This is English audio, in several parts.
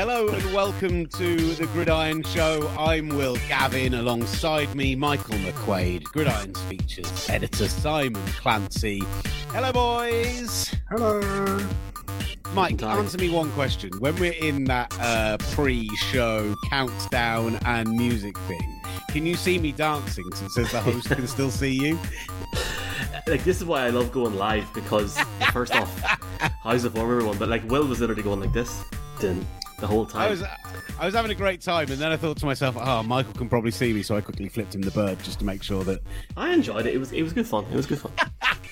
Hello and welcome to the Gridiron Show. I'm Will Gavin. Alongside me, Michael McQuaid, Gridiron's features editor Simon Clancy. Hello, boys. Hello. Mike, answer me one question. When we're in that uh, pre-show countdown and music thing, can you see me dancing since says the host can still see you? Like this is why I love going live because first off, how's the form, everyone? But like Will was literally going like this, then the whole time. I was, I was having a great time, and then I thought to myself, "Oh, Michael can probably see me," so I quickly flipped him the bird just to make sure that. I enjoyed it. It was it was good fun. It was good fun.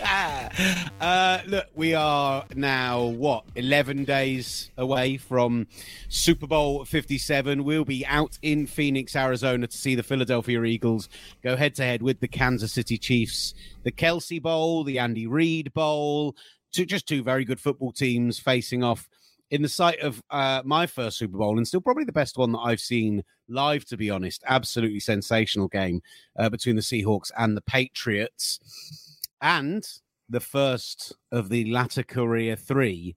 uh, look, we are now what eleven days away from Super Bowl Fifty Seven. We'll be out in Phoenix, Arizona, to see the Philadelphia Eagles go head to head with the Kansas City Chiefs. The Kelce Bowl, the Andy Reid Bowl, two, just two very good football teams facing off in the sight of uh, my first Super Bowl, and still probably the best one that I've seen live, to be honest. Absolutely sensational game uh, between the Seahawks and the Patriots. And the first of the latter career three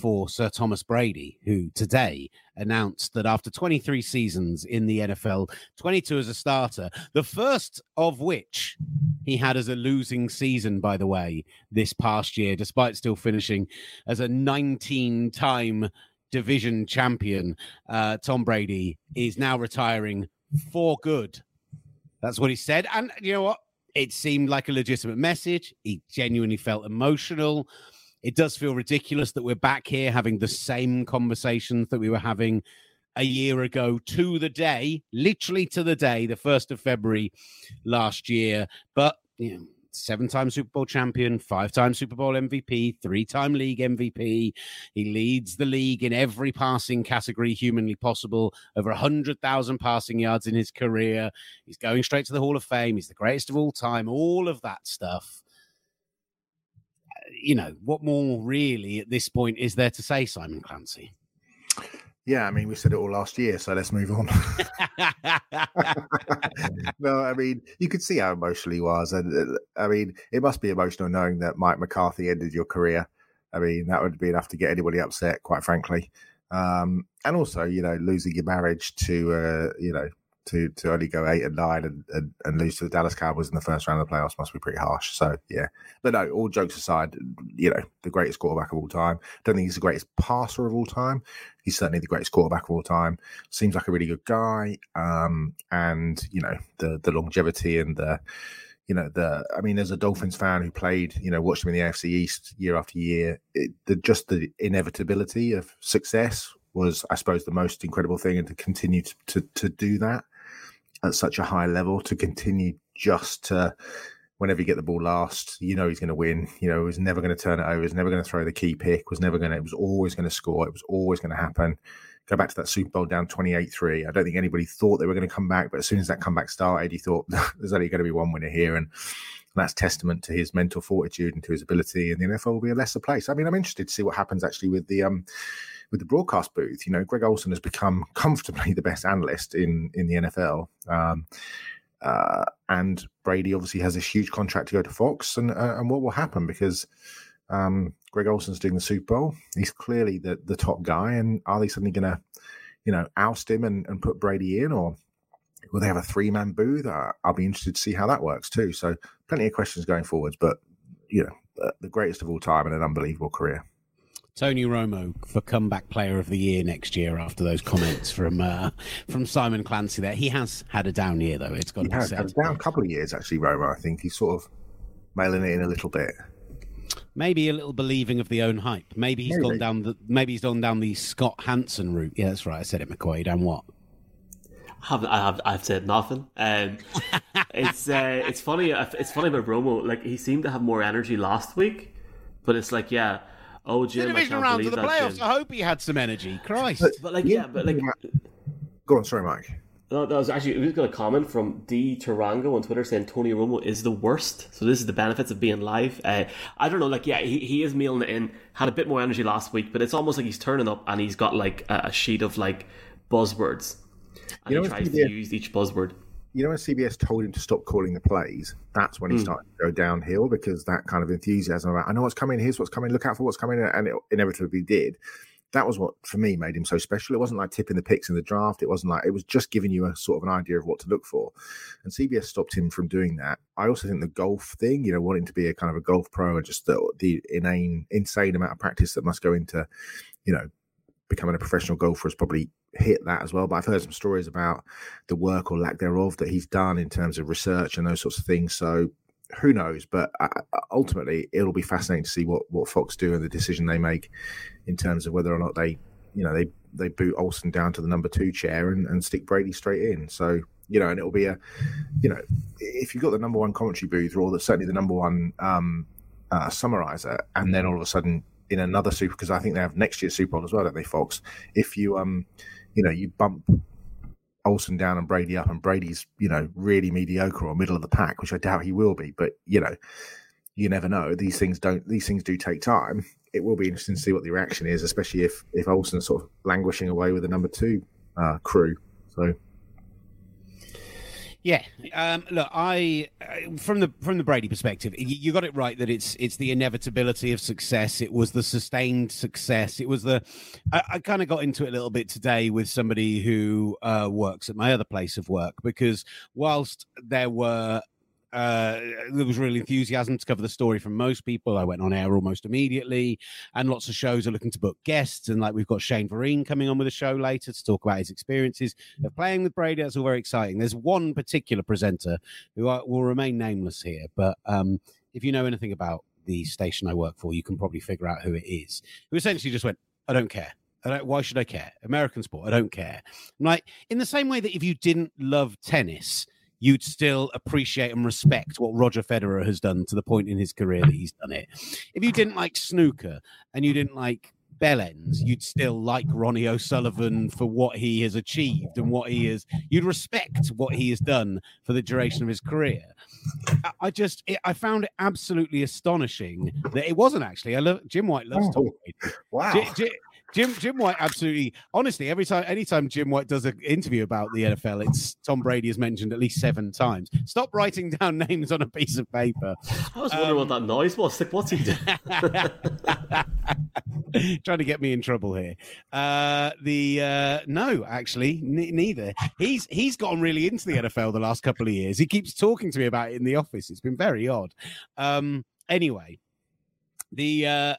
for Sir Thomas Brady, who today announced that after 23 seasons in the NFL, 22 as a starter, the first of which he had as a losing season, by the way, this past year, despite still finishing as a 19 time division champion, uh, Tom Brady is now retiring for good. That's what he said. And you know what? It seemed like a legitimate message. He genuinely felt emotional it does feel ridiculous that we're back here having the same conversations that we were having a year ago to the day, literally to the day, the 1st of February last year. But, you know, seven time Super Bowl champion, five time Super Bowl MVP, three time league MVP. He leads the league in every passing category humanly possible, over 100,000 passing yards in his career. He's going straight to the Hall of Fame. He's the greatest of all time, all of that stuff you know, what more really at this point is there to say, Simon Clancy? Yeah, I mean, we said it all last year, so let's move on. no, I mean, you could see how emotional he was. And uh, I mean, it must be emotional knowing that Mike McCarthy ended your career. I mean, that would be enough to get anybody upset, quite frankly. Um, and also, you know, losing your marriage to, uh, you know, to to only go eight and nine and, and, and, lose to the Dallas Cowboys in the first round of the playoffs must be pretty harsh. So yeah, but no, all jokes aside, you know, the greatest quarterback of all time. Don't think he's the greatest passer of all time. He's certainly the greatest quarterback of all time. Seems like a really good guy, um, and you know the the longevity and the you know the i mean as a dolphins fan who played you know watched him in the afc east year after year it, the just the inevitability of success was i suppose the most incredible thing and to continue to, to, to do that at such a high level to continue just to whenever you get the ball last, you know he's going to win. You know, he was never going to turn it over. He's never going to throw the key pick. Was never going to. It was always going to score. It was always going to happen. Go back to that Super Bowl down 28-3. I don't think anybody thought they were going to come back, but as soon as that comeback started, you thought there's only going to be one winner here, and that's testament to his mental fortitude and to his ability. And the NFL will be a lesser place. I mean, I'm interested to see what happens actually with the um with the broadcast booth. You know, Greg Olsen has become comfortably the best analyst in in the NFL. Um, uh, and Brady obviously has this huge contract to go to Fox, and uh, and what will happen because um, Greg Olsen's doing the Super Bowl. He's clearly the the top guy, and are they suddenly going to, you know, oust him and, and put Brady in, or will they have a three man booth? Uh, I'll be interested to see how that works too. So plenty of questions going forwards, but you know, the greatest of all time and an unbelievable career. Tony Romo for comeback player of the year next year after those comments from uh, from Simon Clancy. There, he has had a down year though. It's got to he be said. Had a down couple of years actually. Romo, I think he's sort of mailing it in a little bit. Maybe a little believing of the own hype. Maybe he's maybe. gone down the maybe he's gone down the Scott Hanson route. Yeah, that's right. I said it, McCoy. And what? have I have I've said nothing. Um, it's uh, it's funny. It's funny about Romo. Like he seemed to have more energy last week, but it's like yeah, Oh, Jim, the division round to the playoffs. Jim. I hope he had some energy. Christ. But, but like, yeah, but like, go on. Sorry, Mike. No, that was actually we just got a comment from D Tarango on Twitter saying Tony Romo is the worst. So this is the benefits of being live. Uh, I don't know, like yeah, he, he is mailing it in. Had a bit more energy last week, but it's almost like he's turning up and he's got like a, a sheet of like buzzwords, and you know, he tries to use each buzzword you know when CBS told him to stop calling the plays, that's when he mm. started to go downhill because that kind of enthusiasm about I know what's coming, here's what's coming, look out for what's coming, and it inevitably did. that was what for me made him so special. It wasn't like tipping the picks in the draft. It wasn't like it was just giving you a sort of an idea of what to look for. And CBS stopped him from doing that. I also think the golf thing, you know, wanting to be a kind of a golf pro and just the, the inane, insane amount of practice that must go into, you know, becoming a professional golfer has probably hit that as well. But I've heard some stories about the work or lack thereof that he's done in terms of research and those sorts of things. So who knows? But uh, ultimately, it'll be fascinating to see what what Fox do and the decision they make in terms of whether or not they, you know, they they boot Olsen down to the number two chair and, and stick Brady straight in. So you know, and it'll be a, you know, if you've got the number one commentary booth or the, certainly the number one um, uh, summarizer, and then all of a sudden in another super because I think they have next year's Super Bowl as well, don't they, Fox? If you um, you know, you bump Olsen down and Brady up, and Brady's you know really mediocre or middle of the pack, which I doubt he will be. But you know, you never know. These things don't. These things do take time. It will be interesting to see what the reaction is, especially if if Olsen's sort of languishing away with the number two uh, crew. So yeah, um, look, I uh, from the from the Brady perspective, you, you, got it right that it's it's the inevitability of success. It was the sustained success. It was the. I, I kind of got into it a little bit today with somebody who uh, works at my other place of work because whilst there were uh, there was real enthusiasm to cover the story from most people. I went on air almost immediately, and lots of shows are looking to book guests. And like we've got Shane Vereen coming on with a show later to talk about his experiences of playing with Brady. That's all very exciting. There's one particular presenter who I, will remain nameless here, but um, if you know anything about the station I work for, you can probably figure out who it is. Who essentially just went, "I don't care." why should I care? American sport, I don't care. I'm like, in the same way that if you didn't love tennis, you'd still appreciate and respect what Roger Federer has done to the point in his career that he's done it. If you didn't like snooker and you didn't like bellends, you'd still like Ronnie O'Sullivan for what he has achieved and what he is. You'd respect what he has done for the duration of his career. I just, it, I found it absolutely astonishing that it wasn't actually. I love Jim White loves oh, Tom Brady. Wow. Jim Jim White absolutely honestly every time anytime Jim White does an interview about the NFL, it's Tom Brady is mentioned at least seven times. Stop writing down names on a piece of paper. I was wondering um, what that noise was. Like, what's he doing? Trying to get me in trouble here. Uh, the uh, no, actually, n- neither. He's he's gotten really into the NFL the last couple of years. He keeps talking to me about it in the office. It's been very odd. Um, anyway, the uh,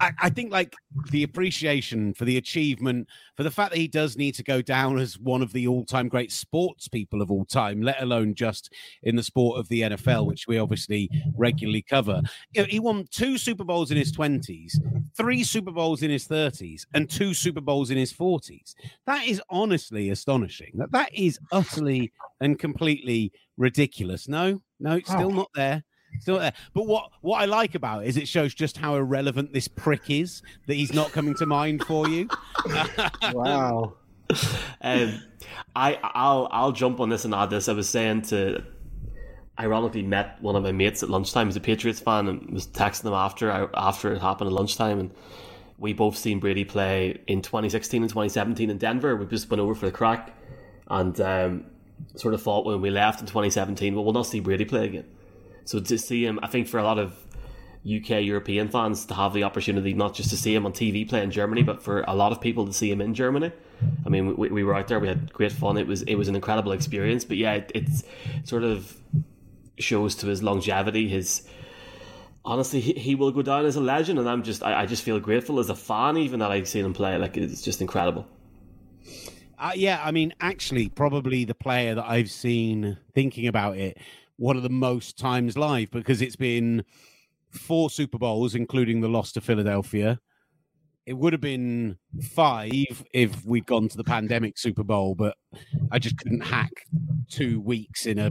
I, I, think like the appreciation for the achievement for the fact that he does need to go down as one of the all-time great sports people of all time let alone just in the sport of the nfl which we obviously regularly cover. You know, he won two super bowls in his 20s three super bowls in his 30s and two super bowls in his 40s that is honestly astonishing. That that is utterly and completely ridiculous. No no it's still oh. not there Still there. But what, what I like about it is it shows just how irrelevant this prick is that he's not coming to mind for you. wow. Um, I I'll I'll jump on this and add this. I was saying to ironically met one of my mates at lunchtime. He's a Patriots fan and was texting him after after it happened at lunchtime and we both seen Brady play in 2016 and 2017 in Denver. We just went over for the crack and um, sort of thought when we left in 2017, well, we'll not see Brady play again. So to see him, I think for a lot of UK European fans to have the opportunity not just to see him on TV play in Germany, but for a lot of people to see him in Germany. I mean, we, we were out there, we had great fun. It was it was an incredible experience. But yeah, it, it's sort of shows to his longevity, his honestly, he, he, will go down as a legend, and I'm just I, I, just feel grateful as a fan even that I've seen him play. Like it's just incredible. Uh, yeah, I mean, actually, probably the player that I've seen thinking about it one of the most times live because it's been four Super Bowls, including the loss to Philadelphia. It would have been five if we'd gone to the pandemic Super Bowl, but I just couldn't hack two weeks in a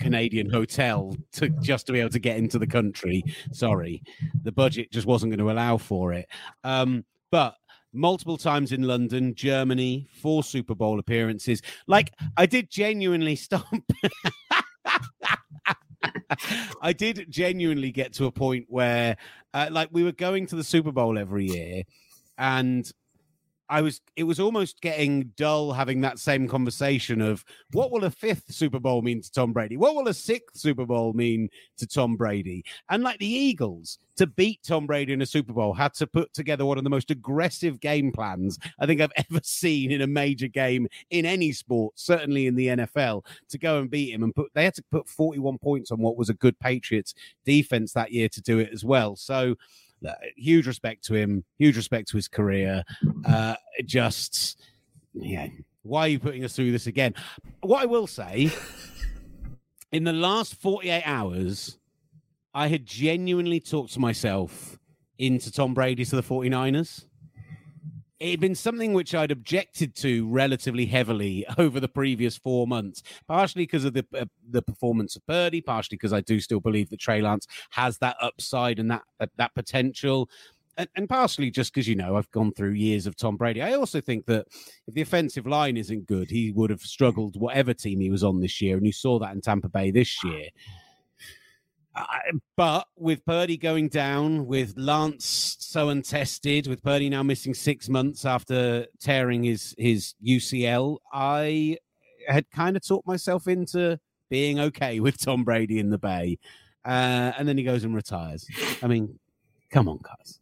Canadian hotel to just to be able to get into the country. Sorry, the budget just wasn't going to allow for it. Um, but multiple times in London, Germany, four Super Bowl appearances. Like I did genuinely stop. I did genuinely get to a point where, uh, like, we were going to the Super Bowl every year, and I was it was almost getting dull having that same conversation of what will a fifth Super Bowl mean to Tom Brady? What will a sixth Super Bowl mean to Tom Brady? And like the Eagles to beat Tom Brady in a Super Bowl had to put together one of the most aggressive game plans I think I've ever seen in a major game in any sport, certainly in the NFL, to go and beat him and put they had to put 41 points on what was a good Patriots defense that year to do it as well. So huge respect to him, huge respect to his career. Uh, just, yeah, why are you putting us through this again? What I will say, in the last 48 hours, I had genuinely talked to myself into Tom Brady to the 49ers it had been something which I'd objected to relatively heavily over the previous four months, partially because of the uh, the performance of Purdy, partially because I do still believe that Trey Lance has that upside and that uh, that potential. And, and partially just because you know I've gone through years of Tom Brady. I also think that if the offensive line isn't good, he would have struggled whatever team he was on this year, and you saw that in Tampa Bay this year but with Purdy going down, with Lance so untested, with Purdy now missing six months after tearing his his UCL, I had kind of talked myself into being okay with Tom Brady in the Bay, uh, and then he goes and retires. I mean, come on, guys.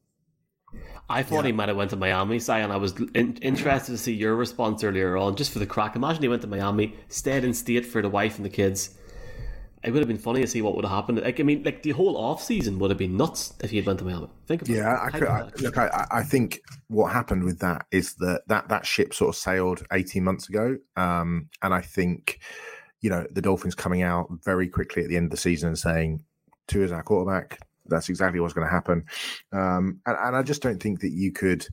I thought yeah. he might have went to Miami, Si, and I was in- interested to see your response earlier on, just for the crack. Imagine he went to Miami, stayed in state for the wife and the kids, it would have been funny to see what would have happened. Like I mean, like the whole off season would have been nuts if he had went to Miami. Think about yeah, it. I, could, I, look, I, I, think what happened with that is that that that ship sort of sailed eighteen months ago, um, and I think you know the Dolphins coming out very quickly at the end of the season and saying, two is our quarterback." That's exactly what's going to happen, um, and, and I just don't think that you could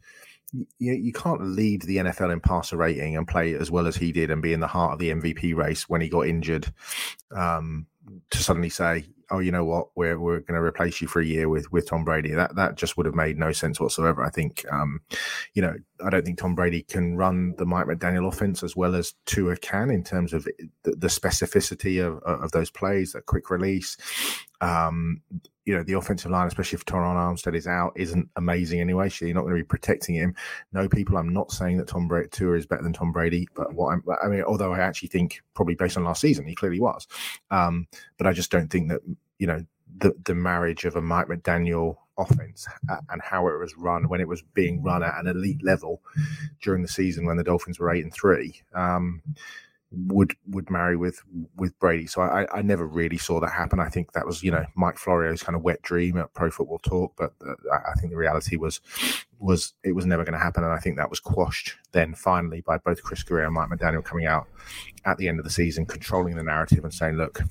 you, you can't lead the NFL in passer rating and play as well as he did and be in the heart of the MVP race when he got injured. Um, to suddenly say, "Oh, you know what? We're we're going to replace you for a year with with Tom Brady." That that just would have made no sense whatsoever. I think, um, you know, I don't think Tom Brady can run the Mike McDaniel offense as well as Tua can in terms of the, the specificity of of those plays, that quick release. Um, you know, the offensive line, especially if Terron Armstead is out, isn't amazing anyway. So you're not going to be protecting him. No, people, I'm not saying that Tom Brady Tua is better than Tom Brady, but what I'm, I mean, although I actually think probably based on last season, he clearly was. Um, but I just don't think that, you know, the, the marriage of a Mike McDaniel offense and how it was run when it was being run at an elite level during the season when the Dolphins were eight and three. Um, would would marry with with Brady. So I, I never really saw that happen. I think that was you know Mike Florio's kind of wet dream at Pro Football Talk, but uh, I think the reality was was it was never going to happen, and I think that was quashed then finally by both Chris Grier and Mike McDaniel coming out at the end of the season, controlling the narrative and saying, "Look,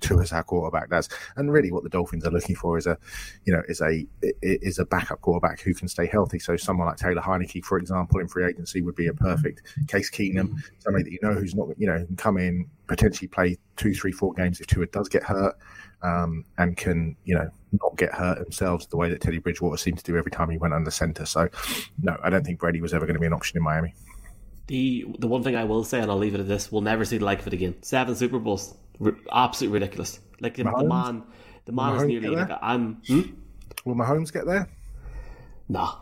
Tua's our quarterback." does." and really what the Dolphins are looking for is a, you know, is a is a backup quarterback who can stay healthy. So someone like Taylor Heinicke, for example, in free agency would be a perfect Case Keenum, mm. somebody that you know who's not, you know, can come in potentially play two, three, four games if Tua does get hurt, um, and can you know not get hurt themselves the way that Teddy Bridgewater seemed to do every time he went under center. So, no, I don't think Brady was ever going to be an option in Miami. The the one thing I will say, and I'll leave it at this: we'll never see the like of it again. Seven Super Bowls, R- absolutely ridiculous. Like the, the man, the man is nearly. Like, I'm. Hmm? Will Mahomes get there? Nah.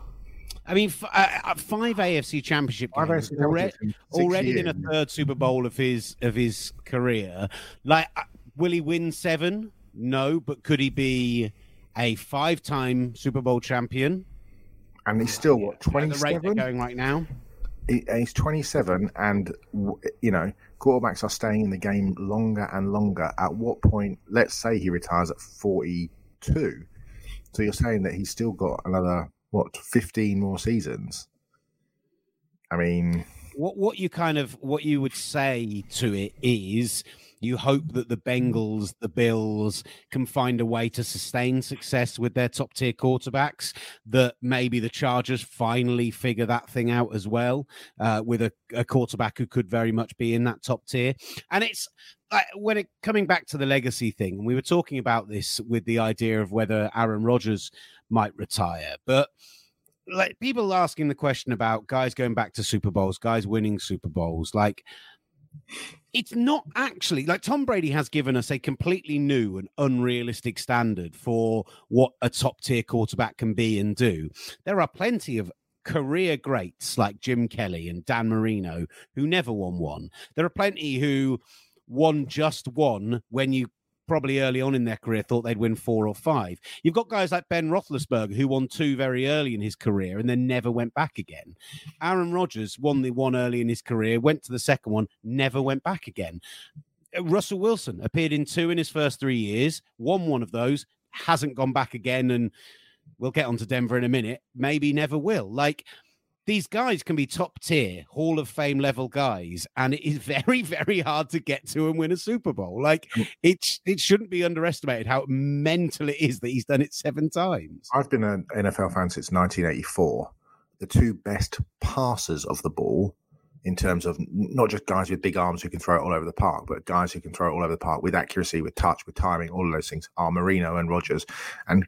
I mean, f- uh, uh five AFC Championship games AFC already, already in a third Super Bowl of his of his career. Like, uh, will he win seven? No, but could he be a five-time Super Bowl champion? And he's still what twenty-seven going right now. He, he's twenty-seven, and you know quarterbacks are staying in the game longer and longer. At what point? Let's say he retires at forty-two. So you're saying that he's still got another what fifteen more seasons? I mean, what what you kind of what you would say to it is you hope that the Bengals, the Bills can find a way to sustain success with their top tier quarterbacks. That maybe the Chargers finally figure that thing out as well uh, with a, a quarterback who could very much be in that top tier. And it's like when it coming back to the legacy thing, we were talking about this with the idea of whether Aaron Rodgers might retire, but like people asking the question about guys going back to Super Bowls, guys winning Super Bowls, like it's not actually like Tom Brady has given us a completely new and unrealistic standard for what a top tier quarterback can be and do. There are plenty of career greats like Jim Kelly and Dan Marino who never won one. There are plenty who won just one when you probably early on in their career thought they'd win four or five. You've got guys like Ben Roethlisberger who won two very early in his career and then never went back again. Aaron Rodgers won the one early in his career, went to the second one, never went back again. Uh, Russell Wilson appeared in two in his first three years, won one of those, hasn't gone back again, and we'll get on to Denver in a minute. Maybe never will. Like these guys can be top tier Hall of Fame level guys, and it is very, very hard to get to and win a Super Bowl. Like mm. it, it shouldn't be underestimated how mental it is that he's done it seven times. I've been an NFL fan since 1984. The two best passers of the ball, in terms of not just guys with big arms who can throw it all over the park, but guys who can throw it all over the park with accuracy, with touch, with timing, all of those things, are Marino and Rodgers. And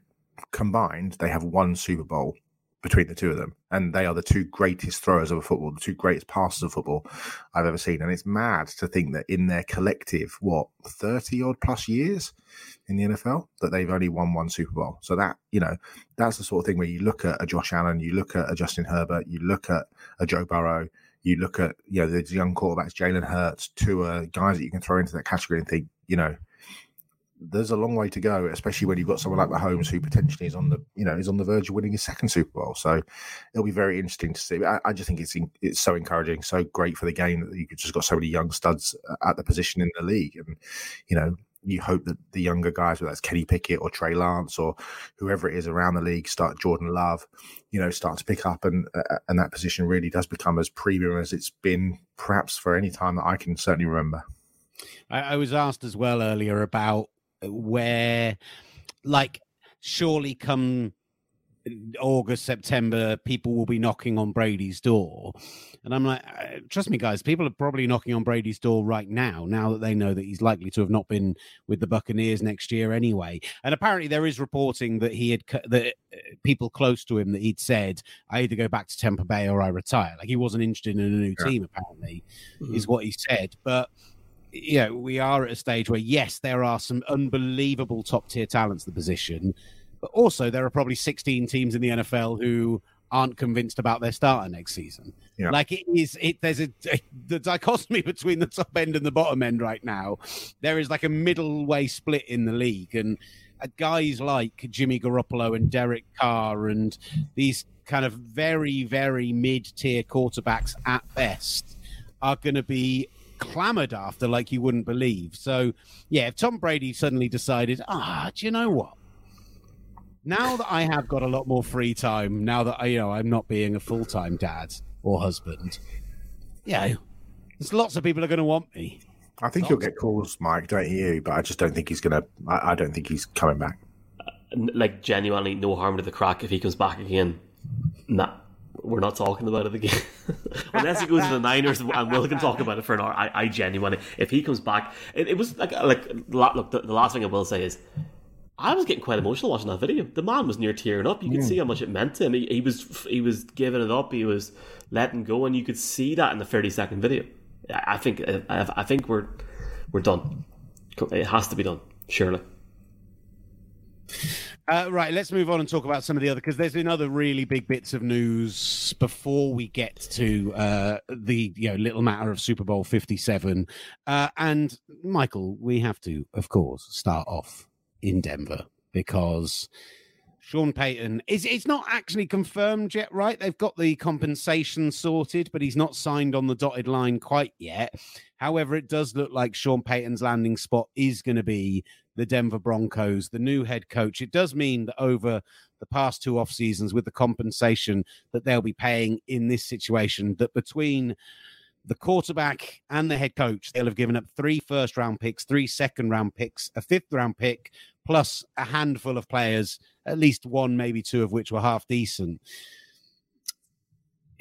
combined, they have one Super Bowl between the two of them. And they are the two greatest throwers of football, the two greatest passers of football I've ever seen. And it's mad to think that in their collective, what, 30 odd plus years in the NFL, that they've only won one Super Bowl. So that, you know, that's the sort of thing where you look at a Josh Allen, you look at a Justin Herbert, you look at a Joe Burrow, you look at, you know, the young quarterbacks, Jalen Hurts, uh, guys that you can throw into that category and think, you know, there's a long way to go, especially when you've got someone like Mahomes who potentially is on the you know is on the verge of winning his second Super Bowl. So it'll be very interesting to see. I, I just think it's it's so encouraging, so great for the game that you've just got so many young studs at the position in the league, and you know you hope that the younger guys, whether that's Kenny Pickett or Trey Lance or whoever it is around the league, start Jordan Love, you know, start to pick up, and uh, and that position really does become as premium as it's been perhaps for any time that I can certainly remember. I was asked as well earlier about where like surely come August, September, people will be knocking on Brady's door. And I'm like, uh, trust me, guys, people are probably knocking on Brady's door right now, now that they know that he's likely to have not been with the Buccaneers next year anyway. And apparently, there is reporting that he had, that uh, people close to him, that he'd said, I either go back to Tampa Bay or I retire. Like he wasn't interested in a new yeah. team, apparently, mm-hmm. is what he said. But you know, we are at a stage where, yes, there are some unbelievable top tier talents at the position, but also there are probably 16 teams in the NFL who aren't convinced about their starter next season. Yeah. Like it is, it there's a, a, the dichotomy between the top end and the bottom end right now. There is like a middle way split in the league, and uh, guys like Jimmy Garoppolo and Derek Carr and these kind of very very mid tier quarterbacks at best are going to be clamored after like you wouldn't believe. So, yeah, if Tom Brady suddenly decided, ah, do you know what? Now that I have got a lot more free time, now that I, you know I'm not being a full time dad or husband, yeah, there's lots of people are going to want me. I think lots. you'll get calls, Mike, don't you? But I just don't think he's going to. I don't think he's coming back. Uh, like genuinely, no harm to the crack if he comes back again. Nah we're not talking about it again. Unless he goes to the Niners and Will can talk about it for an hour. I, I genuinely, if he comes back, it, it was like, like look, the, the, last thing I will say is, I was getting quite emotional watching that video. The man was near tearing up. You could see how much it meant to him. He, he, was he was giving it up. He was letting go, and you could see that in the thirty second video. I think I, I think we're we're done. It has to be done, surely. Uh, right, let's move on and talk about some of the other because there's been other really big bits of news before we get to uh, the you know little matter of Super Bowl 57. Uh, and Michael, we have to, of course, start off in Denver because Sean Payton is it's not actually confirmed yet, right? They've got the compensation sorted, but he's not signed on the dotted line quite yet. However, it does look like Sean Payton's landing spot is going to be the Denver Broncos, the new head coach. It does mean that over the past two off seasons, with the compensation that they'll be paying in this situation, that between the quarterback and the head coach, they'll have given up three first round picks, three second round picks, a fifth round pick, plus a handful of players, at least one, maybe two of which were half decent.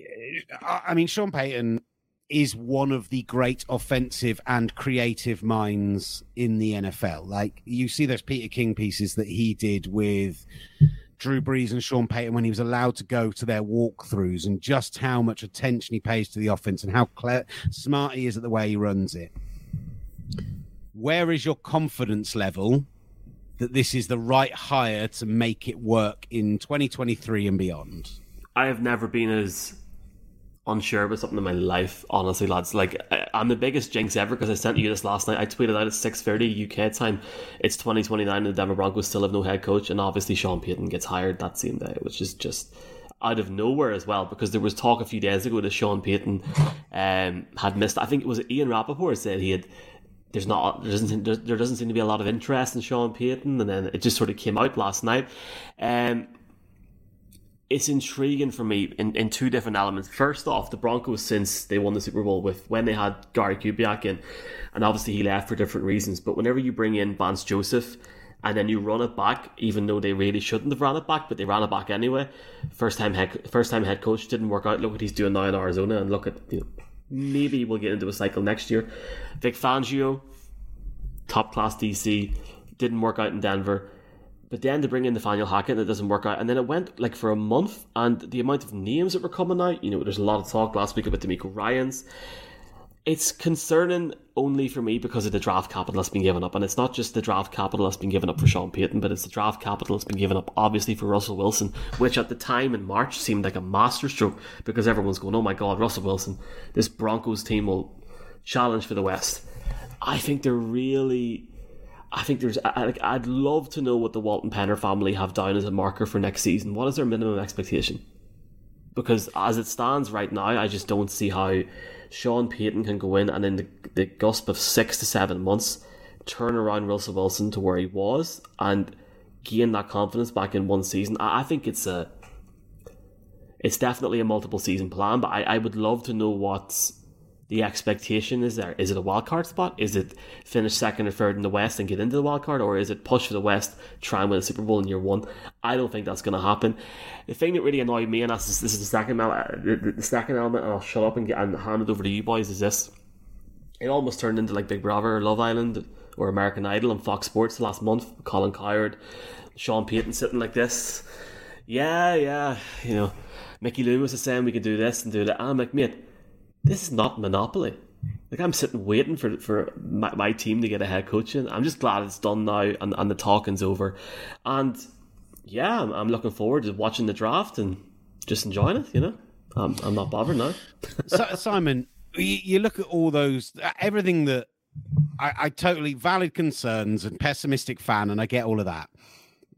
Eh, I mean, Sean Payton is one of the great offensive and creative minds in the NFL. Like you see those Peter King pieces that he did with Drew Brees and Sean Payton when he was allowed to go to their walkthroughs and just how much attention he pays to the offense and how clear, smart he is at the way he runs it. Where is your confidence level that this is the right hire to make it work in 2023 and beyond? I have never been as unsure about something in my life, honestly, lads. Like, I'm the biggest jinx ever because I sent you this last night. I tweeted out at 6.30 UK time, it's 2029 and the Denver Broncos still have no head coach, and obviously Sean Payton gets hired that same day, which is just out of nowhere as well because there was talk a few days ago that Sean Payton um, had missed. I think it was Ian Rapoport said he had. There's not there doesn't there doesn't seem to be a lot of interest in Sean Payton, and then it just sort of came out last night. Um, it's intriguing for me in, in two different elements. First off, the Broncos since they won the Super Bowl with when they had Gary Kubiak in, and obviously he left for different reasons. But whenever you bring in Vance Joseph and then you run it back, even though they really shouldn't have run it back, but they ran it back anyway. First time head first time head coach didn't work out. Look what he's doing now in Arizona, and look at you know, maybe we'll get into a cycle next year. Vic Fangio, top class DC, didn't work out in Denver but then to bring in Nathaniel Hackett, and it doesn't work out. And then it went like for a month, and the amount of names that were coming out, you know, there's a lot of talk last week about DeMeco Ryans. It's concerning only for me because of the draft capital that's been given up. And it's not just the draft capital that's been given up for Sean Payton, but it's the draft capital that's been given up, obviously, for Russell Wilson, which at the time in March seemed like a masterstroke because everyone's going, oh my God, Russell Wilson, this Broncos team will challenge for the West. I think they're really I think there's. I, I'd love to know what the Walton Penner family have down as a marker for next season. What is their minimum expectation? Because as it stands right now, I just don't see how Sean Payton can go in and in the, the gusp of six to seven months turn around Russell Wilson to where he was and gain that confidence back in one season. I, I think it's a. It's definitely a multiple season plan, but I, I would love to know what's the expectation is there? Is it a wild card spot? Is it finish second or third in the West and get into the wild card, or is it push for the West, try and win a Super Bowl in year one? I don't think that's going to happen. The thing that really annoyed me, and that's this is the second uh, the, the second element, and I'll shut up and get and hand it over to you boys. Is this? It almost turned into like Big Brother or Love Island or American Idol on Fox Sports last month. Colin Cowherd, Sean Payton sitting like this. Yeah, yeah, you know, Mickey Loomis is saying we can do this and do that. Ah, I'm like, mate this is not Monopoly. Like I'm sitting waiting for for my, my team to get a head coach in. I'm just glad it's done now and, and the talking's over. And yeah, I'm, I'm looking forward to watching the draft and just enjoying it. You know, I'm, I'm not bothered now. Simon, you, you, look at all those everything that I, I totally valid concerns and pessimistic fan, and I get all of that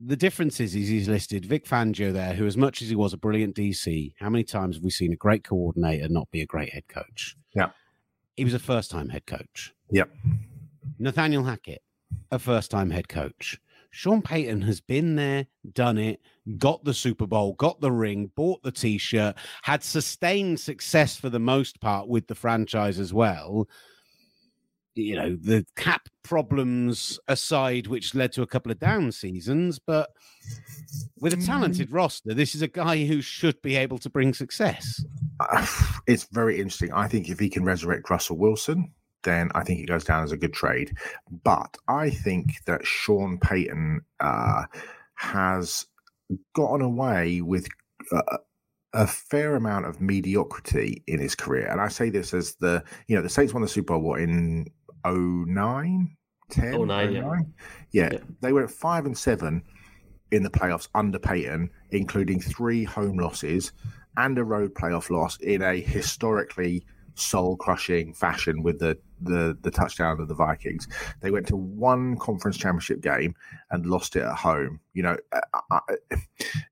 the difference is, is he's listed Vic Fangio there, who, as much as he was a brilliant DC, how many times have we seen a great coordinator not be a great head coach? Yeah. He was a first time head coach. Yep. Nathaniel Hackett, a first time head coach. Sean Payton has been there, done it, got the Super Bowl, got the ring, bought the t shirt, had sustained success for the most part with the franchise as well you know the cap problems aside which led to a couple of down seasons but with a mm. talented roster this is a guy who should be able to bring success uh, it's very interesting i think if he can resurrect russell wilson then I think it goes down as a good trade. But I think that Sean Payton uh, has gotten away with uh, a fair amount of mediocrity in his career. And I say this as the, you know, the Saints won the Super Bowl in 09, 10, 09, yeah. yeah. yeah. They went five and seven in the playoffs under Payton, including three home losses and a road playoff loss in a historically soul crushing fashion with the, the the touchdown of the Vikings. They went to one conference championship game and lost it at home. You know, I, I,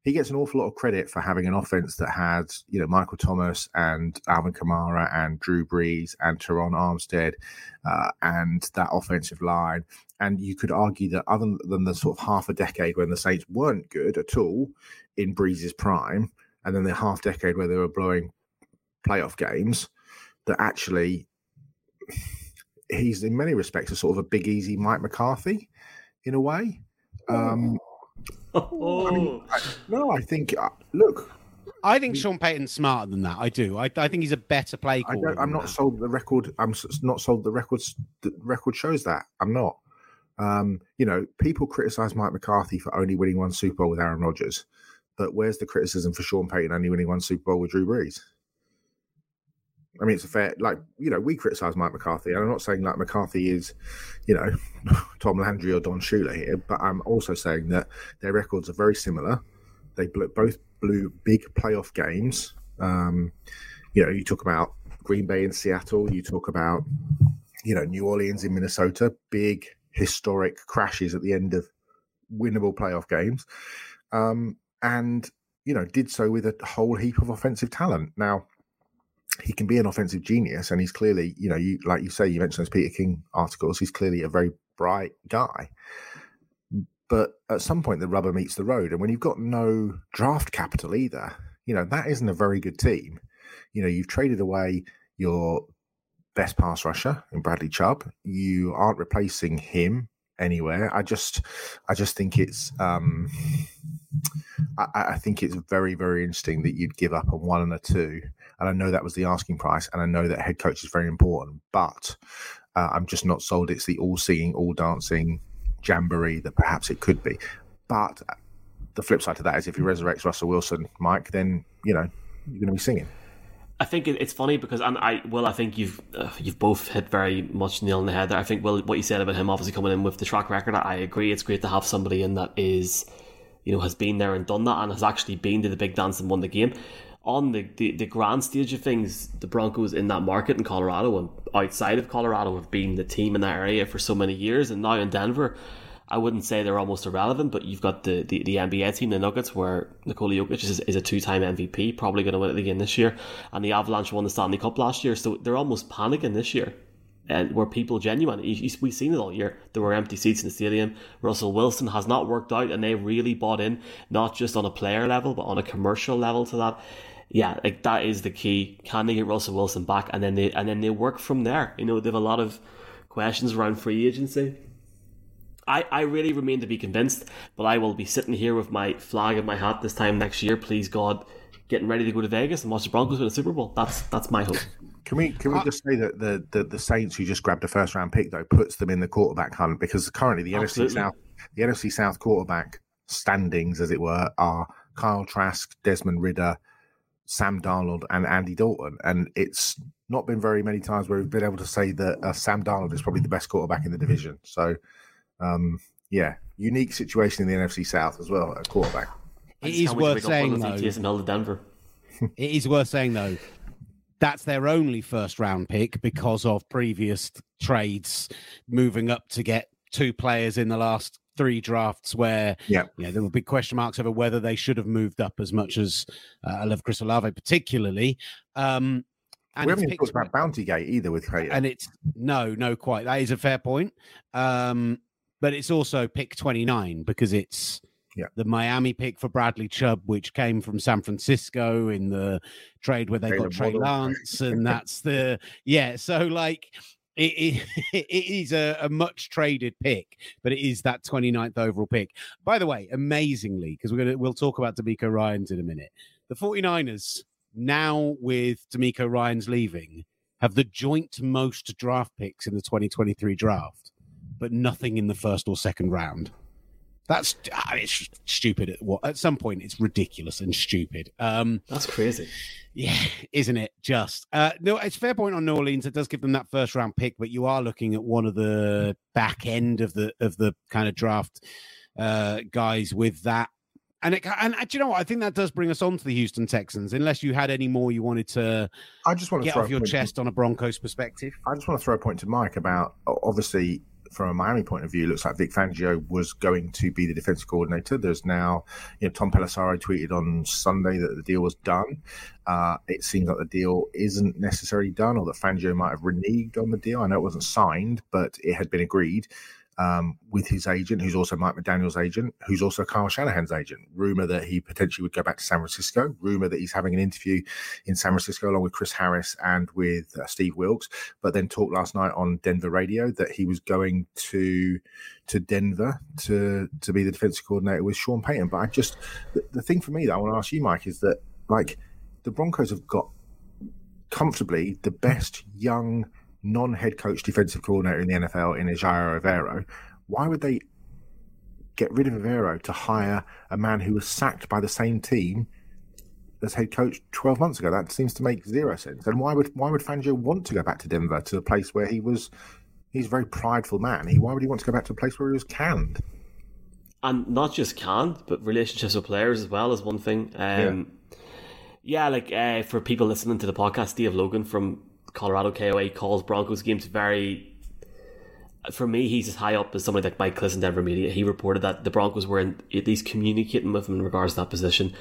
he gets an awful lot of credit for having an offense that had you know Michael Thomas and Alvin Kamara and Drew Brees and Terron Armstead uh, and that offensive line. And you could argue that other than the sort of half a decade when the Saints weren't good at all in Brees's prime, and then the half decade where they were blowing playoff games that actually he's in many respects a sort of a big easy Mike McCarthy in a way. Um, oh. I mean, I, no, I think uh, look. I think Sean Payton's smarter than that. I do. I, I think he's a better play I am not that. sold the record. I'm not sold the records. The record shows that I'm not. Um, you know, people criticize Mike McCarthy for only winning one Super Bowl with Aaron Rodgers, but where's the criticism for Sean Payton only winning one Super Bowl with Drew Brees? I mean, it's a fair, like, you know, we criticize Mike McCarthy, and I'm not saying like McCarthy is, you know, Tom Landry or Don Shula here, but I'm also saying that their records are very similar. they both blew big playoff games. Um, you know, you talk about Green Bay in Seattle, you talk about you know New Orleans in Minnesota, big historic crashes at the end of winnable playoff games, um, and you know did so with a whole heap of offensive talent. Now he can be an offensive genius, and he's clearly, you know, you like you say, you mentioned those Peter King articles. He's clearly a very bright guy. But at some point, the rubber meets the road, and when you've got no draft capital either, you know that isn't a very good team. You know, you've traded away your best pass rusher in Bradley Chubb. You aren't replacing him anywhere. I just, I just think it's, um, I, I think it's very, very interesting that you'd give up a one and a two and I know that was the asking price. And I know that head coach is very important, but uh, I'm just not sold it's the all seeing, all dancing jamboree that perhaps it could be. But the flip side to that is if he resurrects Russell Wilson, Mike, then, you know, you're going to be singing. I think it's funny because and I well I think you've uh, you've both hit very much nail on the head there. I think well what you said about him obviously coming in with the track record I agree it's great to have somebody in that is you know has been there and done that and has actually been to the big dance and won the game on the, the, the grand stage of things, the Broncos in that market in Colorado and outside of Colorado have been the team in that area for so many years. And now in Denver, I wouldn't say they're almost irrelevant, but you've got the, the, the NBA team, the Nuggets, where Nikola Jokic is, is a two time MVP, probably going to win it again this year. And the Avalanche won the Stanley Cup last year, so they're almost panicking this year. And where people genuine, we've seen it all year. There were empty seats in the stadium. Russell Wilson has not worked out, and they really bought in, not just on a player level, but on a commercial level to that yeah, like that is the key. Can they get Russell Wilson back, and then they and then they work from there? You know, they have a lot of questions around free agency. I, I really remain to be convinced, but I will be sitting here with my flag in my hat this time next year. Please God, getting ready to go to Vegas and watch the Broncos win a Super Bowl. That's that's my hope. Can we can we just say that the, the, the Saints who just grabbed a first round pick though puts them in the quarterback hunt because currently the Absolutely. NFC South the NFC South quarterback standings as it were are Kyle Trask, Desmond Ridder, Sam Darnold and Andy Dalton. And it's not been very many times where we've been able to say that uh, Sam Darnold is probably the best quarterback in the division. So, um, yeah, unique situation in the NFC South as well at quarterback. It is worth saying though. to Denver. it is worth saying though. That's their only first round pick because of previous trades moving up to get two players in the last three drafts where yeah. you know, there were big question marks over whether they should have moved up as much as uh, I love Chris Olave particularly. Um, and we haven't talked about Bounty Gate either with Crater. And it's no, no, quite. That is a fair point. Um, but it's also pick 29 because it's yeah. the Miami pick for Bradley Chubb, which came from San Francisco in the trade where they Taylor got Trey Lance. And that's the, yeah. So, like, it, it, it is a, a, much traded pick, but it is that 29th overall pick. By the way, amazingly, because we're gonna we'll talk about DeMeco Ryans in a minute. The 49ers, now with DeMeco Ryans leaving, have the joint most draft picks in the 2023 draft, but nothing in the first or second round. That's I it's stupid. At what at some point it's ridiculous and stupid. Um, That's crazy. Yeah, isn't it? Just uh, no. It's fair point on New Orleans. It does give them that first round pick, but you are looking at one of the back end of the of the kind of draft uh, guys with that. And it, and uh, do you know what? I think that does bring us on to the Houston Texans. Unless you had any more you wanted to, I just want to get off your chest to, on a Broncos perspective. I just want to throw a point to Mike about obviously from a Miami point of view, it looks like Vic Fangio was going to be the defensive coordinator. There's now, you know, Tom Pelissero tweeted on Sunday that the deal was done. Uh, it seems like the deal isn't necessarily done, or that Fangio might have reneged on the deal. I know it wasn't signed, but it had been agreed um, with his agent, who's also Mike McDaniel's agent, who's also Kyle Shanahan's agent. Rumor that he potentially would go back to San Francisco. Rumor that he's having an interview in San Francisco along with Chris Harris and with uh, Steve Wilks. But then talked last night on Denver radio that he was going to to Denver to to be the defensive coordinator with Sean Payton. But I just the, the thing for me that I want to ask you, Mike, is that like the Broncos have got comfortably the best young non-head coach defensive coordinator in the NFL in Ejiro Evero, why would they get rid of Evero to hire a man who was sacked by the same team as head coach 12 months ago? That seems to make zero sense. And why would why would Fangio want to go back to Denver to a place where he was he's a very prideful man. He why would he want to go back to a place where he was canned? and not just canned, but relationships with players as well is one thing. Um, yeah. yeah. like uh, for people listening to the podcast, Dave Logan from Colorado KOA calls Broncos games very. For me, he's as high up as somebody like Mike Klis in Denver Media. He reported that the Broncos were in, at least communicating with him in regards to that position.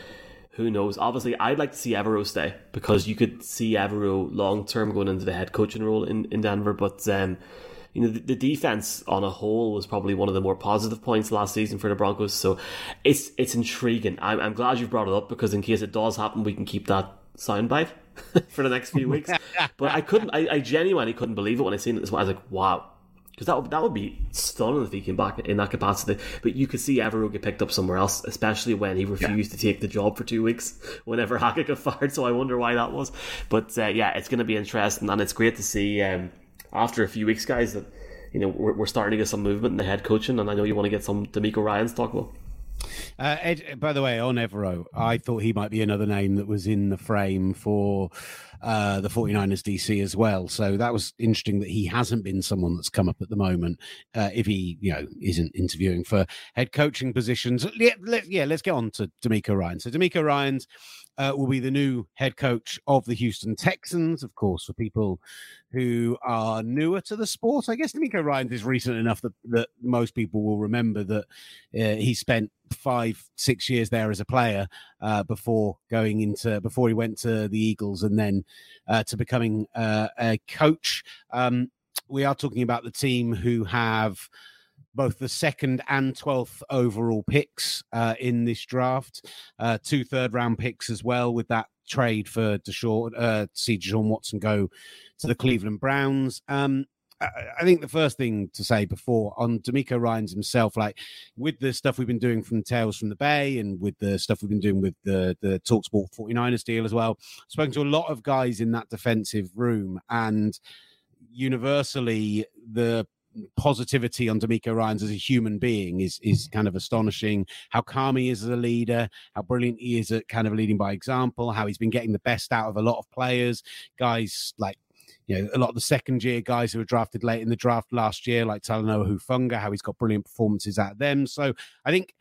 Who knows? Obviously, I'd like to see Evero stay because you could see Evero long term going into the head coaching role in, in Denver. But um, you know, the, the, defense on a whole was probably one of the more positive points last season for the Broncos. So it's it's intriguing. I'm, I'm glad you brought it up because in case it does happen, we can keep that soundbite for the next few weeks. but I couldn't, I, I genuinely couldn't believe it when I seen it. I was like, wow. Because that would, that would be stunning if he came back in that capacity. But you could see Evero get picked up somewhere else, especially when he refused yeah. to take the job for two weeks whenever Hackett got fired. So I wonder why that was. But uh, yeah, it's going to be interesting. And it's great to see um, after a few weeks, guys, that you know we're, we're starting to get some movement in the head coaching. And I know you want to get some DeMeco Ryans talk about. Uh, Ed, by the way, on Evero, I thought he might be another name that was in the frame for uh, the 49ers DC as well. So that was interesting that he hasn't been someone that's come up at the moment. Uh, if he, you know, isn't interviewing for head coaching positions. Yeah, let, yeah let's get on to DeMeco Ryan. So DeMeco Ryans uh, will be the new head coach of the Houston Texans. Of course, for people who are newer to the sport, I guess DeMeco Ryan is recent enough that, that most people will remember that uh, he spent five, six years there as a player uh, before going into before he went to the Eagles and then uh, to becoming uh, a coach. Um, we are talking about the team who have both the second and 12th overall picks uh, in this draft, uh, two third round picks as well, with that trade for Deshaun, uh, to see Deshaun Watson go to the Cleveland Browns. Um, I think the first thing to say before on DeMeco Ryans himself, like with the stuff we've been doing from Tales from the Bay and with the stuff we've been doing with the, the Talksport 49ers deal as well, I've spoken to a lot of guys in that defensive room and universally the positivity on DeMeco Ryans as a human being is is mm. kind of astonishing. How calm he is as a leader, how brilliant he is at kind of leading by example, how he's been getting the best out of a lot of players, guys like you know, a lot of the second year guys who were drafted late in the draft last year, like Talanoa Hufanga, how he's got brilliant performances out of them. So I think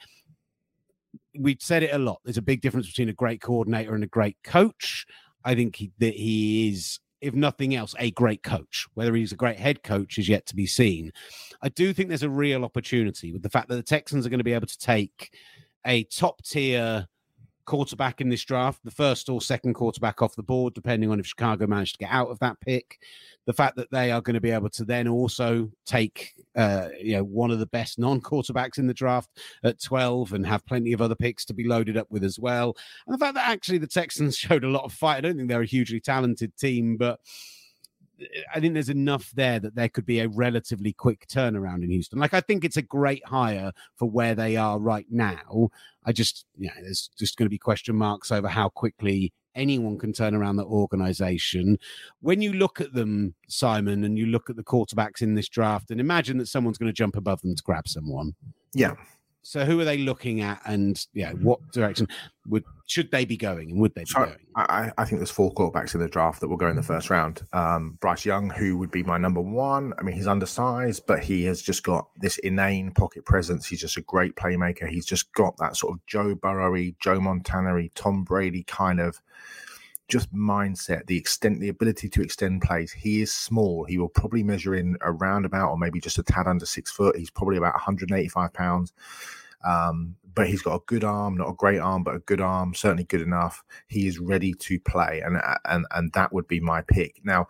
we've said it a lot. There's a big difference between a great coordinator and a great coach. I think he, that he is if nothing else, a great coach. Whether he's a great head coach is yet to be seen. I do think there's a real opportunity with the fact that the Texans are going to be able to take a top tier quarterback in this draft, the first or second quarterback off the board, depending on if Chicago managed to get out of that pick. The fact that they are going to be able to then also take, uh, you know, one of the best non-quarterbacks in the draft at 12 and have plenty of other picks to be loaded up with as well. And the fact that actually the Texans showed a lot of fight. I don't think they're a hugely talented team, but I think there's enough there that there could be a relatively quick turnaround in Houston. Like I think it's a great hire for where they are right now. I just, you know, there's just going to be question marks over how quickly anyone can turn around that organization. When you look at them, Simon, and you look at the quarterbacks in this draft, and imagine that someone's going to jump above them to grab someone. Yeah. So who are they looking at, and yeah, what direction would should they be going, and would they be so going? I, I, think there's four quarterbacks in the draft that will go in the first round. Um, Bryce Young, who would be my number one. I mean, he's undersized, but he has just got this inane pocket presence. He's just a great playmaker. He's just got that sort of Joe Burrowy, Joe Montana, Tom Brady kind of just mindset, the extent, the ability to extend plays. He is small. He will probably measure in around about, or maybe just a tad under six foot. He's probably about 185 pounds. Um, but he's got a good arm, not a great arm, but a good arm, certainly good enough. He is ready to play, and and and that would be my pick. Now,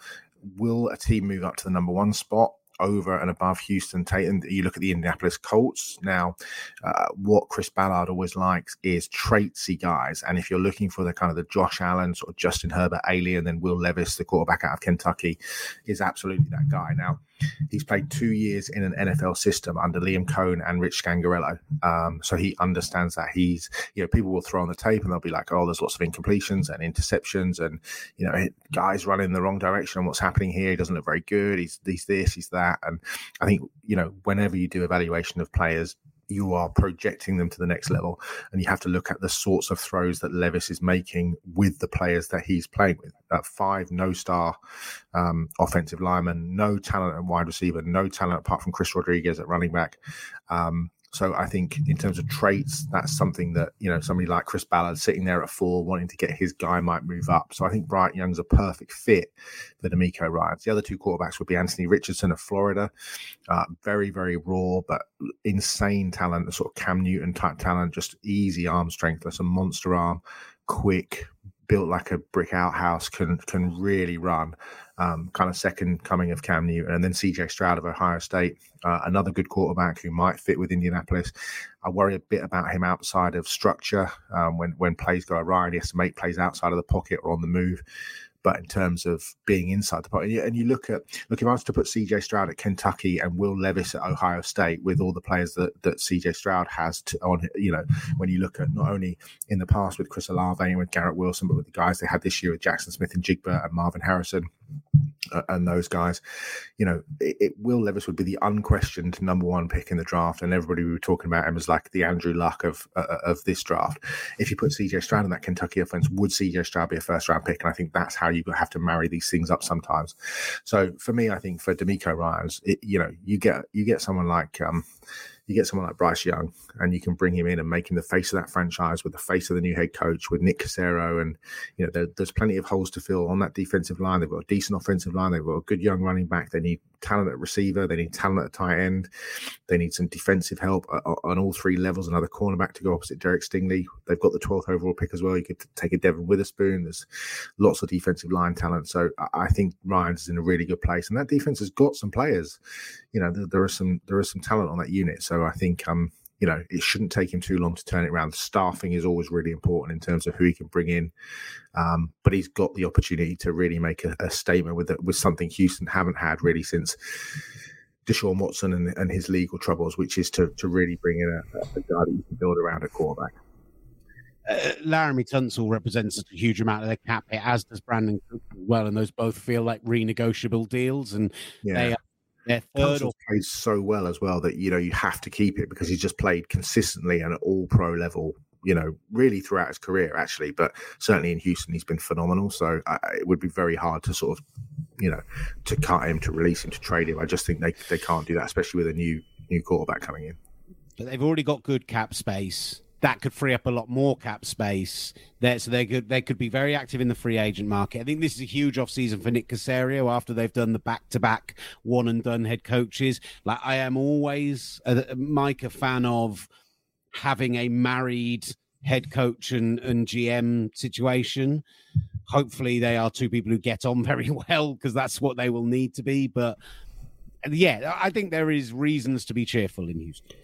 will a team move up to the number one spot? Over and above Houston Tatum. You look at the Indianapolis Colts. Now, uh, what Chris Ballard always likes is traitsy guys. And if you're looking for the kind of the Josh Allen, sort of Justin Herbert alien, then Will Levis, the quarterback out of Kentucky, is absolutely that guy. Now, He's played two years in an NFL system under Liam Coen and Rich Scangarello. Um, so he understands that he's, you know, people will throw on the tape and they'll be like, oh, there's lots of incompletions and interceptions and, you know, guys running in the wrong direction. What's happening here? He doesn't look very good. He's, he's this, he's that. And I think, you know, whenever you do evaluation of players, you are projecting them to the next level. And you have to look at the sorts of throws that Levis is making with the players that he's playing with. That five no star um, offensive lineman, no talent at wide receiver, no talent apart from Chris Rodriguez at running back. Um, So I think in terms of traits, that's something that you know somebody like Chris Ballard sitting there at four, wanting to get his guy might move up. So I think Bryce Young's a perfect fit for DeMeco Ryans. The other two quarterbacks would be Anthony Richardson of Florida, uh, very very raw but insane talent, a sort of Cam Newton type talent, just easy arm strength, that's a monster arm, quick, built like a brick outhouse, can can really run um, kind of second coming of Cam Newton, and then CJ Stroud of Ohio State, uh, another good quarterback who might fit with Indianapolis. I worry a bit about him outside of structure um, when when plays go awry and he has to make plays outside of the pocket or on the move. But in terms of being inside the pocket, and you look at look if I was to put CJ Stroud at Kentucky and Will Levis at Ohio State with all the players that that CJ Stroud has to, on, you know, when you look at not only in the past with Chris Olave and with Garrett Wilson, but with the guys they had this year with Jackson Smith-Njigba and Marvin Harrison and those guys, you know, it, it, Will Levis would be the unquestioned number one pick in the draft, and everybody we were talking about him was like the Andrew Luck of uh, uh of this draft. If you put CJ Stroud in that Kentucky offense, would CJ Stroud be a first round pick? And I think that's how you have to marry these things up sometimes. So for me, I think for DeMeco Ryans, it, you know, you get you get someone like. Um, you get someone like Bryce Young and you can bring him in and make him the face of that franchise with the face of the new head coach with Nick Caserio. And, you know, there, there's plenty of holes to fill on that defensive line. They've got a decent offensive line. They've got a good young running back. They need talent at receiver. They need talent at tight end. They need some defensive help on all three levels. Another cornerback to go opposite Derek Stingley. They've got the 12th overall pick as well. You could take a Devon Witherspoon. There's lots of defensive line talent. So I think Ryans is in a really good place. And that defense has got some players. You know, there, there are some there is some talent on that unit. So I think um you know, it shouldn't take him too long to turn it around. Staffing is always really important in terms of who he can bring in, um, but he's got the opportunity to really make a, a statement with with something Houston haven't had really since Deshaun Watson and, and his legal troubles, which is to to really bring in a, a guy that you can build around a quarterback. Uh, Laremy Tunsil represents a huge amount of the cap hit, as does Brandin Cook well, and those both feel like renegotiable deals, and yeah. they are yeah, third or... played so well as well that you know you have to keep it because he's just played consistently and at all pro level. You know, really throughout his career, actually, but certainly in Houston, he's been phenomenal. So uh, it would be very hard to sort of, you know, to cut him, to release him, to trade him. I just think they they can't do that, especially with a new new quarterback coming in. But they've already got good cap space that could free up a lot more cap space there. So they could they could be very active in the free agent market. I think this is a huge offseason for Nick Caserio after they've done the back to back one and done head coaches. Like I am always a, Mike a fan of having a married head coach and, and GM situation. Hopefully they are two people who get on very well because that's what they will need to be. But yeah, I think there is reasons to be cheerful in Houston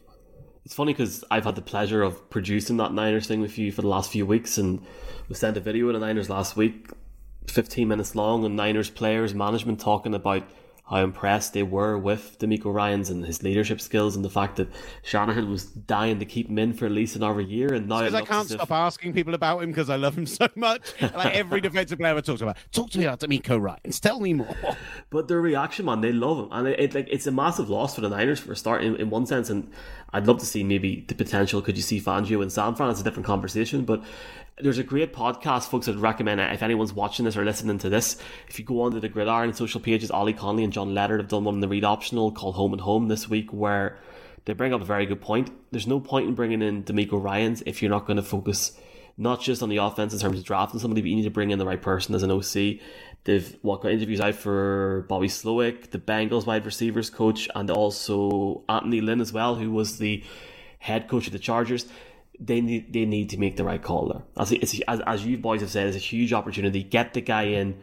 it's funny because I've had the pleasure of producing that Niners thing with you for the last few weeks, and we sent a video of the Niners last week, 15 minutes long, and Niners players, management talking about how impressed they were with DeMeco Ryans and his leadership skills and the fact that Shanahan was dying to keep him in for at least another year. And now I can't stop if... asking people about him because I love him so much. like every defensive player I talk about, talk to me about DeMeco Ryans. Tell me more. But their reaction, man, they love him, and it, it like it's a massive loss for the Niners for a start in, in one sense. And I'd love to see maybe the potential. Could you see Fangio and San Fran? It's a different conversation, but there's a great podcast, folks. I'd recommend it if anyone's watching this or listening to this. If you go onto the Gridiron social pages, Ollie Conley and John Leonard have done one in the read optional called Home and Home this week, where they bring up a very good point. There's no point in bringing in DeMeco Ryans if you're not going to focus not just on the offense in terms of drafting somebody, but you need to bring in the right person as an OC. They've what got interviews out for Bobby Slowik, the Bengals wide receivers coach, and also Anthony Lynn as well, who was the head coach of the Chargers. They need they need to make the right call there. As as, as you boys have said, it's a huge opportunity. Get the guy in,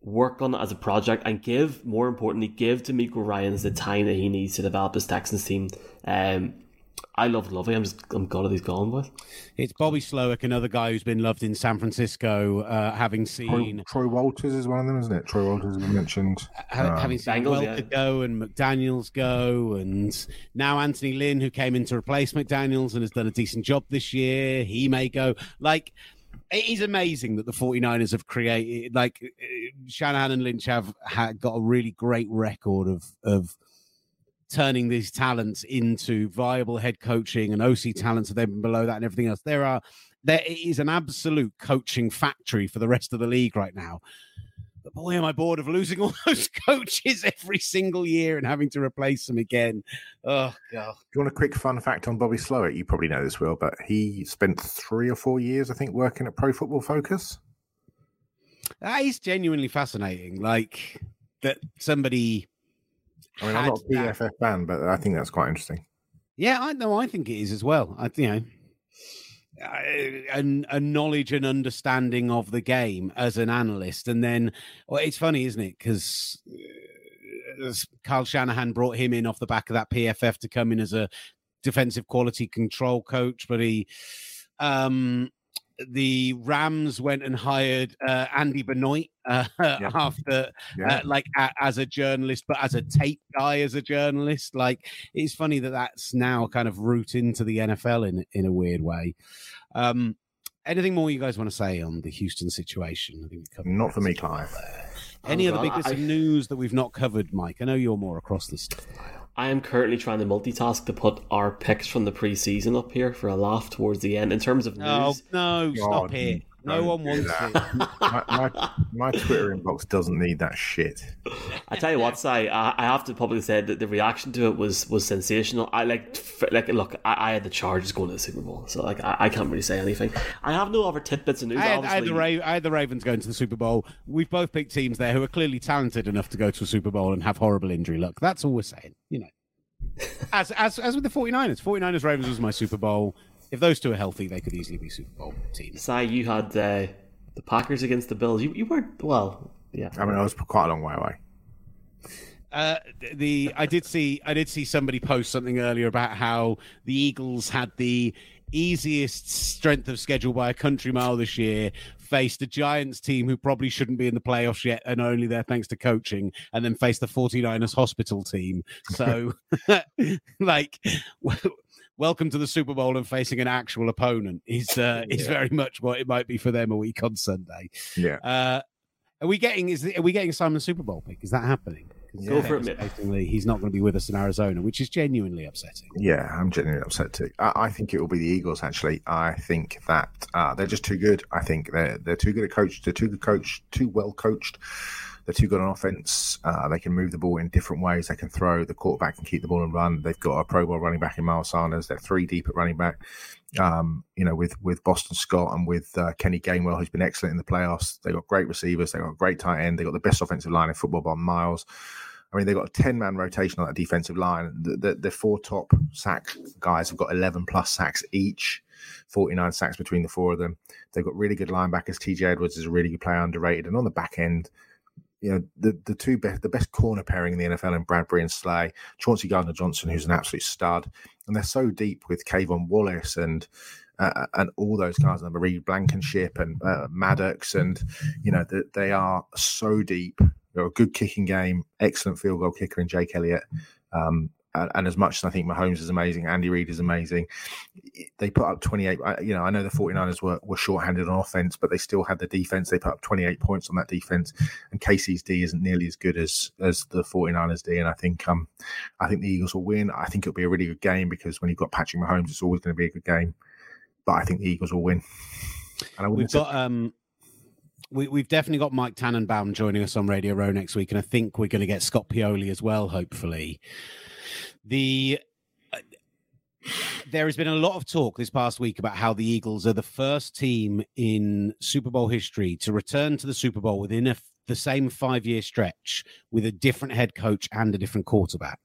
work on it as a project, and give more importantly, give DeMeco Ryans the time that he needs to develop his Texans team. Um, I love Lovey. I'm just I'm glad he's gone with. It's Bobby Slowik, another guy who's been loved in San Francisco, uh, having seen Troy, Troy, Walters is one of them, isn't it? Troy Walters has been mentioned. um, having seen Bengals, Welker yeah. go and McDaniels go, and now Anthony Lynn, who came in to replace McDaniels and has done a decent job this year, he may go. Like it is amazing that the 49ers have created like Shanahan and Lynch have, have got a really great record of of turning these talents into viable head coaching and OC talents, and then below that and everything else. There are there is an absolute coaching factory for the rest of the league right now. But boy, am I bored of losing all those coaches every single year and having to replace them again. Oh god! Do you want a quick fun fact on Bobby Slowik? You probably know this, Will, but he spent three or four years, I think, working at Pro Football Focus. Ah, that is genuinely fascinating. Like that somebody. I mean, I'm not a PFF fan, but I think that's quite interesting. Yeah, I know. I think it is as well. I, you know, a, a, knowledge and understanding of the game as an analyst. And then well, it's funny, isn't it? Because uh, Kyle Shanahan brought him in off the back of that PFF to come in as a defensive quality control coach, but he. Um, the Rams went and hired uh, Andy Benoit uh, yeah. after, yeah. uh, like, a, as a journalist, but as a tape guy, as a journalist. Like, it's funny that that's now kind of root into the NFL in in a weird way. Um, anything more you guys want to say on the Houston situation? I think not for me, Clive. Any other big I... news that we've not covered, Mike? I know you're more across this stuff. I am currently trying to multitask to put our picks from the preseason up here for a laugh towards the end. In terms of news, no, no, stop it. No one wants that. it. my, my, my, Twitter inbox doesn't need that shit. I tell you what, Si, I, I have to publicly say that the reaction to it was was sensational. I like, like, look, I, I had the Chargers going to the Super Bowl, so like, I, I, can't really say anything. I have no other tidbits of news. I had, I had, the Ra- I had the Ravens going to the Super Bowl. We've both picked teams there who are clearly talented enough to go to a Super Bowl and have horrible injury luck. That's all we're saying, you know as as as with the 49ers, 49ers Ravens was my Super Bowl. If those two are healthy, they could easily be Super Bowl teams. Si, you had uh, the Packers against the Bills. You you weren't well, yeah. I mean, I was quite a long way away. Uh, the I did see I did see somebody post something earlier about how the Eagles had the easiest strength of schedule by a country mile this year faced a Giants team who probably shouldn't be in the playoffs yet and only there thanks to coaching, and then faced the 49ers hospital team. So, like, welcome to the Super Bowl and facing an actual opponent is uh, is yeah. very much what it might be for them a week on Sunday. Yeah. Uh, are we getting is are we getting Simon Super Bowl pick? Is that happening? Go for it. He's not going to be with us in Arizona, which is genuinely upsetting. Yeah, I'm genuinely upset too. I, I think it will be the Eagles. Actually, I think that uh, they're just too good. I think they're they're too good a coach. They're too good coached. Too well coached. They're too good on offense. Uh, they can move the ball in different ways. They can throw. The quarterback can keep the ball and run. They've got a Pro Bowl running back in Miles Sanders. They're three deep at running back. Um, you know, with with Boston Scott and with uh, Kenny Gainwell, who's been excellent in the playoffs. They got great receivers. They got a great tight end. They got the best offensive line in football by miles. I mean, they've got a 10 man rotation on that defensive line. The, the, the, four top sack guys have got 11 plus sacks each, 49 sacks between the four of them. They've got really good linebackers. TJ Edwards is a really good player, underrated. And on the back end, you know, the, the two best, the best corner pairing in the NFL in Bradberry and Slay, Chauncey Gardner Johnson, who's an absolute stud. And they're so deep with K'Von Wallace and, uh, and all those guys, and Marie Blankenship and uh, Maddox, and you know they are so deep They're a good kicking game, excellent field goal kicker in Jake Elliott. Um, and, and, as much as I think Mahomes is amazing, Andy Reid is amazing, they put up 28. You know, I know the 49ers were, were shorthanded on offense, but they still had the defense. They put up 28 points on that defense. And KC's D isn't nearly as good as as the 49ers D. And I think um I think the Eagles will win. I think it'll be a really good game because when you've got Patrick Mahomes, it's always going to be a good game. But I think the Eagles will win. And We've got um we, have definitely got Mike Tannenbaum joining us on Radio Row next week, and I think we're going to get Scott Pioli as well. Hopefully, the uh, there has been a lot of talk this past week about how the Eagles are the first team in Super Bowl history to return to the Super Bowl within a, the same five year stretch with a different head coach and a different quarterback.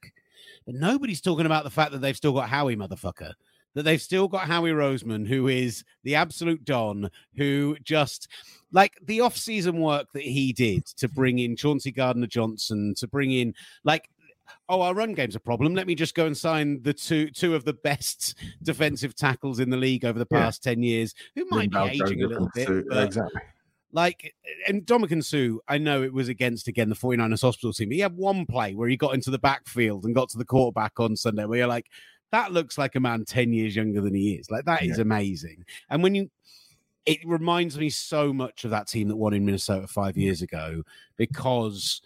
But nobody's talking about the fact that they've still got Howie, motherfucker that they've still got Howie Roseman, who is the absolute Don, who just like the off-season work that he did to bring in Chauncey Gardner Johnson, to bring in like oh, our run game's a problem. Let me just go and sign the two two of the best defensive tackles in the league over the past yeah. ten years, who might be aging a little bit. But, exactly. Like, and Ndamukong Suh, I know it was against, again, the 49ers hospital team. He had one play where he got into the backfield and got to the quarterback on Sunday where you're like, that looks like a man 10 years younger than he is. Like, that yeah. is amazing. And when you, it reminds me so much of that team that won in Minnesota five years ago because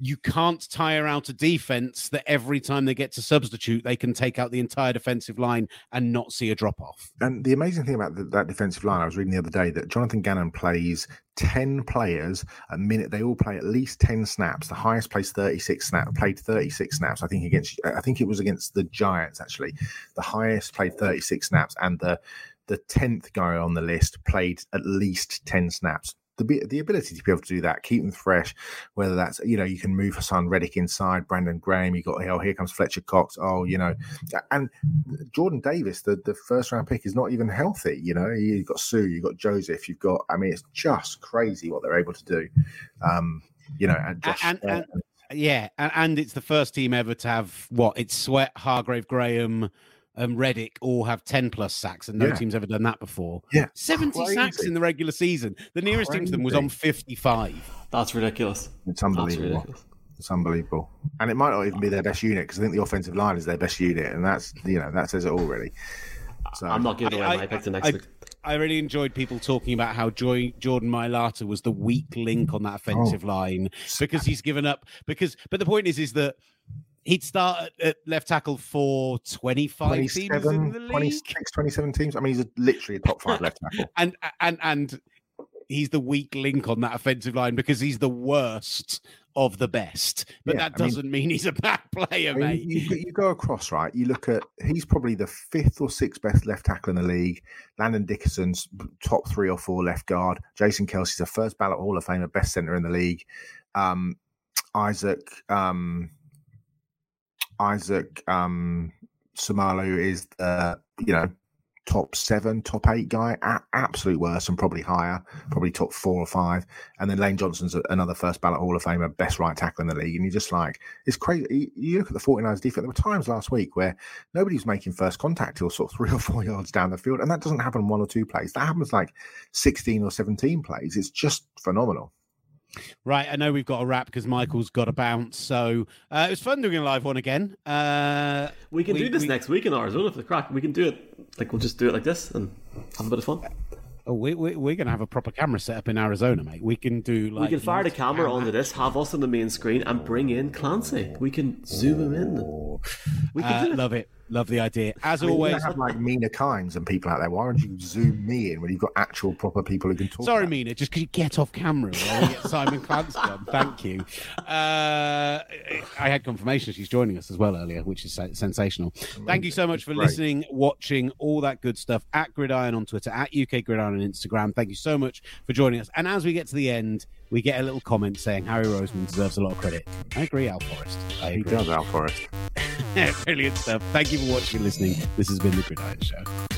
you can't tire out a defense that every time they get to substitute, they can take out the entire defensive line and not see a drop off. And the amazing thing about the, that defensive line, I was reading the other day that Jonathan Gannon plays 10 players a minute. They all play at least 10 snaps. The highest plays 36 snaps, played 36 snaps. I think against, I think it was against the Giants, actually. The highest played 36 snaps, and the the 10th guy on the list played at least 10 snaps the the ability to be able to do that, keep them fresh, whether that's you know you can move Haason Reddick inside, Brandon Graham, you got oh here comes Fletcher Cox, oh you know, and Jordan Davis, the the first round pick is not even healthy. You know, you've got Suh, you've got Joseph, you've got I mean it's just crazy what they're able to do. Um, you know, and, Josh, and, and, and yeah, and, it's the first team ever to have what it's Sweat, Hargrave, Graham and Reddick all have 10 plus sacks, and no yeah. team's ever done that before. Yeah. 70 Crazy. sacks in the regular season. The nearest Crazy. team to them was on 55. That's ridiculous. It's unbelievable. Ridiculous. It's unbelievable. And it might not even be their best unit because I think the offensive line is their best unit, and that's, you know, that says it all really. So, I'm not giving away I, my pick to next I, week. I really enjoyed people talking about how Joy, Jordan Mailata was the weak link on that oh. offensive oh. line because he's given up. Because, but the point is, is that he'd start at left tackle for 25 teams in the league. 26, 27 teams. I mean, he's a, literally a top five left tackle. and and and he's the weak link on that offensive line because he's the worst of the best. But yeah, that doesn't mean, mean, he's a bad player, I mean, mate. You, you, go across, right? You look at he's probably the fifth or sixth best left tackle in the league. Landon Dickerson's top three or four left guard. Jason Kelce's a first ballot Hall of Famer, best center in the league. Um, Isaac um, Isaac um, Seumalo is the you know top seven, top eight guy, a- absolute worst, and probably higher, probably top four or five. And then Lane Johnson's another first ballot Hall of Famer, best right tackle in the league. And you're just like, it's crazy. You look at the 49ers defense, there were times last week where nobody's making first contact till sort of three or four yards down the field. And that doesn't happen one or two plays. That happens like 16 or 17 plays. It's just phenomenal. Right, I know we've got a wrap because Michael's got a bounce. So uh, it was fun doing a live one again. Uh, we can we, do this we... next week in Arizona for the crack. We can do it like we'll just do it like this and have a bit of fun. Oh, we, we, we're going to have a proper camera set up in Arizona, mate. We can do like. We can fire the camera camera. onto this, have us on the main screen, and bring in Clancy. We can zoom him in. We can uh, love it. Love the idea. As I mean, always, have like Mina Kimes and people out there. Why don't you zoom me in when you've got actual proper people who can talk? Sorry, Mina, just could you get off camera while we get Simon Clancy on? Thank you. Uh, I had confirmation she's joining us as well earlier, which is sensational. Amazing. Thank you so much for Great. listening, watching, all that good stuff. At Gridiron on Twitter, at UK Gridiron on Instagram. Thank you so much for joining us. And as we get to the end, we get a little comment saying Harry Roseman deserves a lot of credit. I agree, Al Forrest. I agree. He does, Al Forrest. Brilliant stuff. Thank you for watching and listening. This has been The Gridiron Show.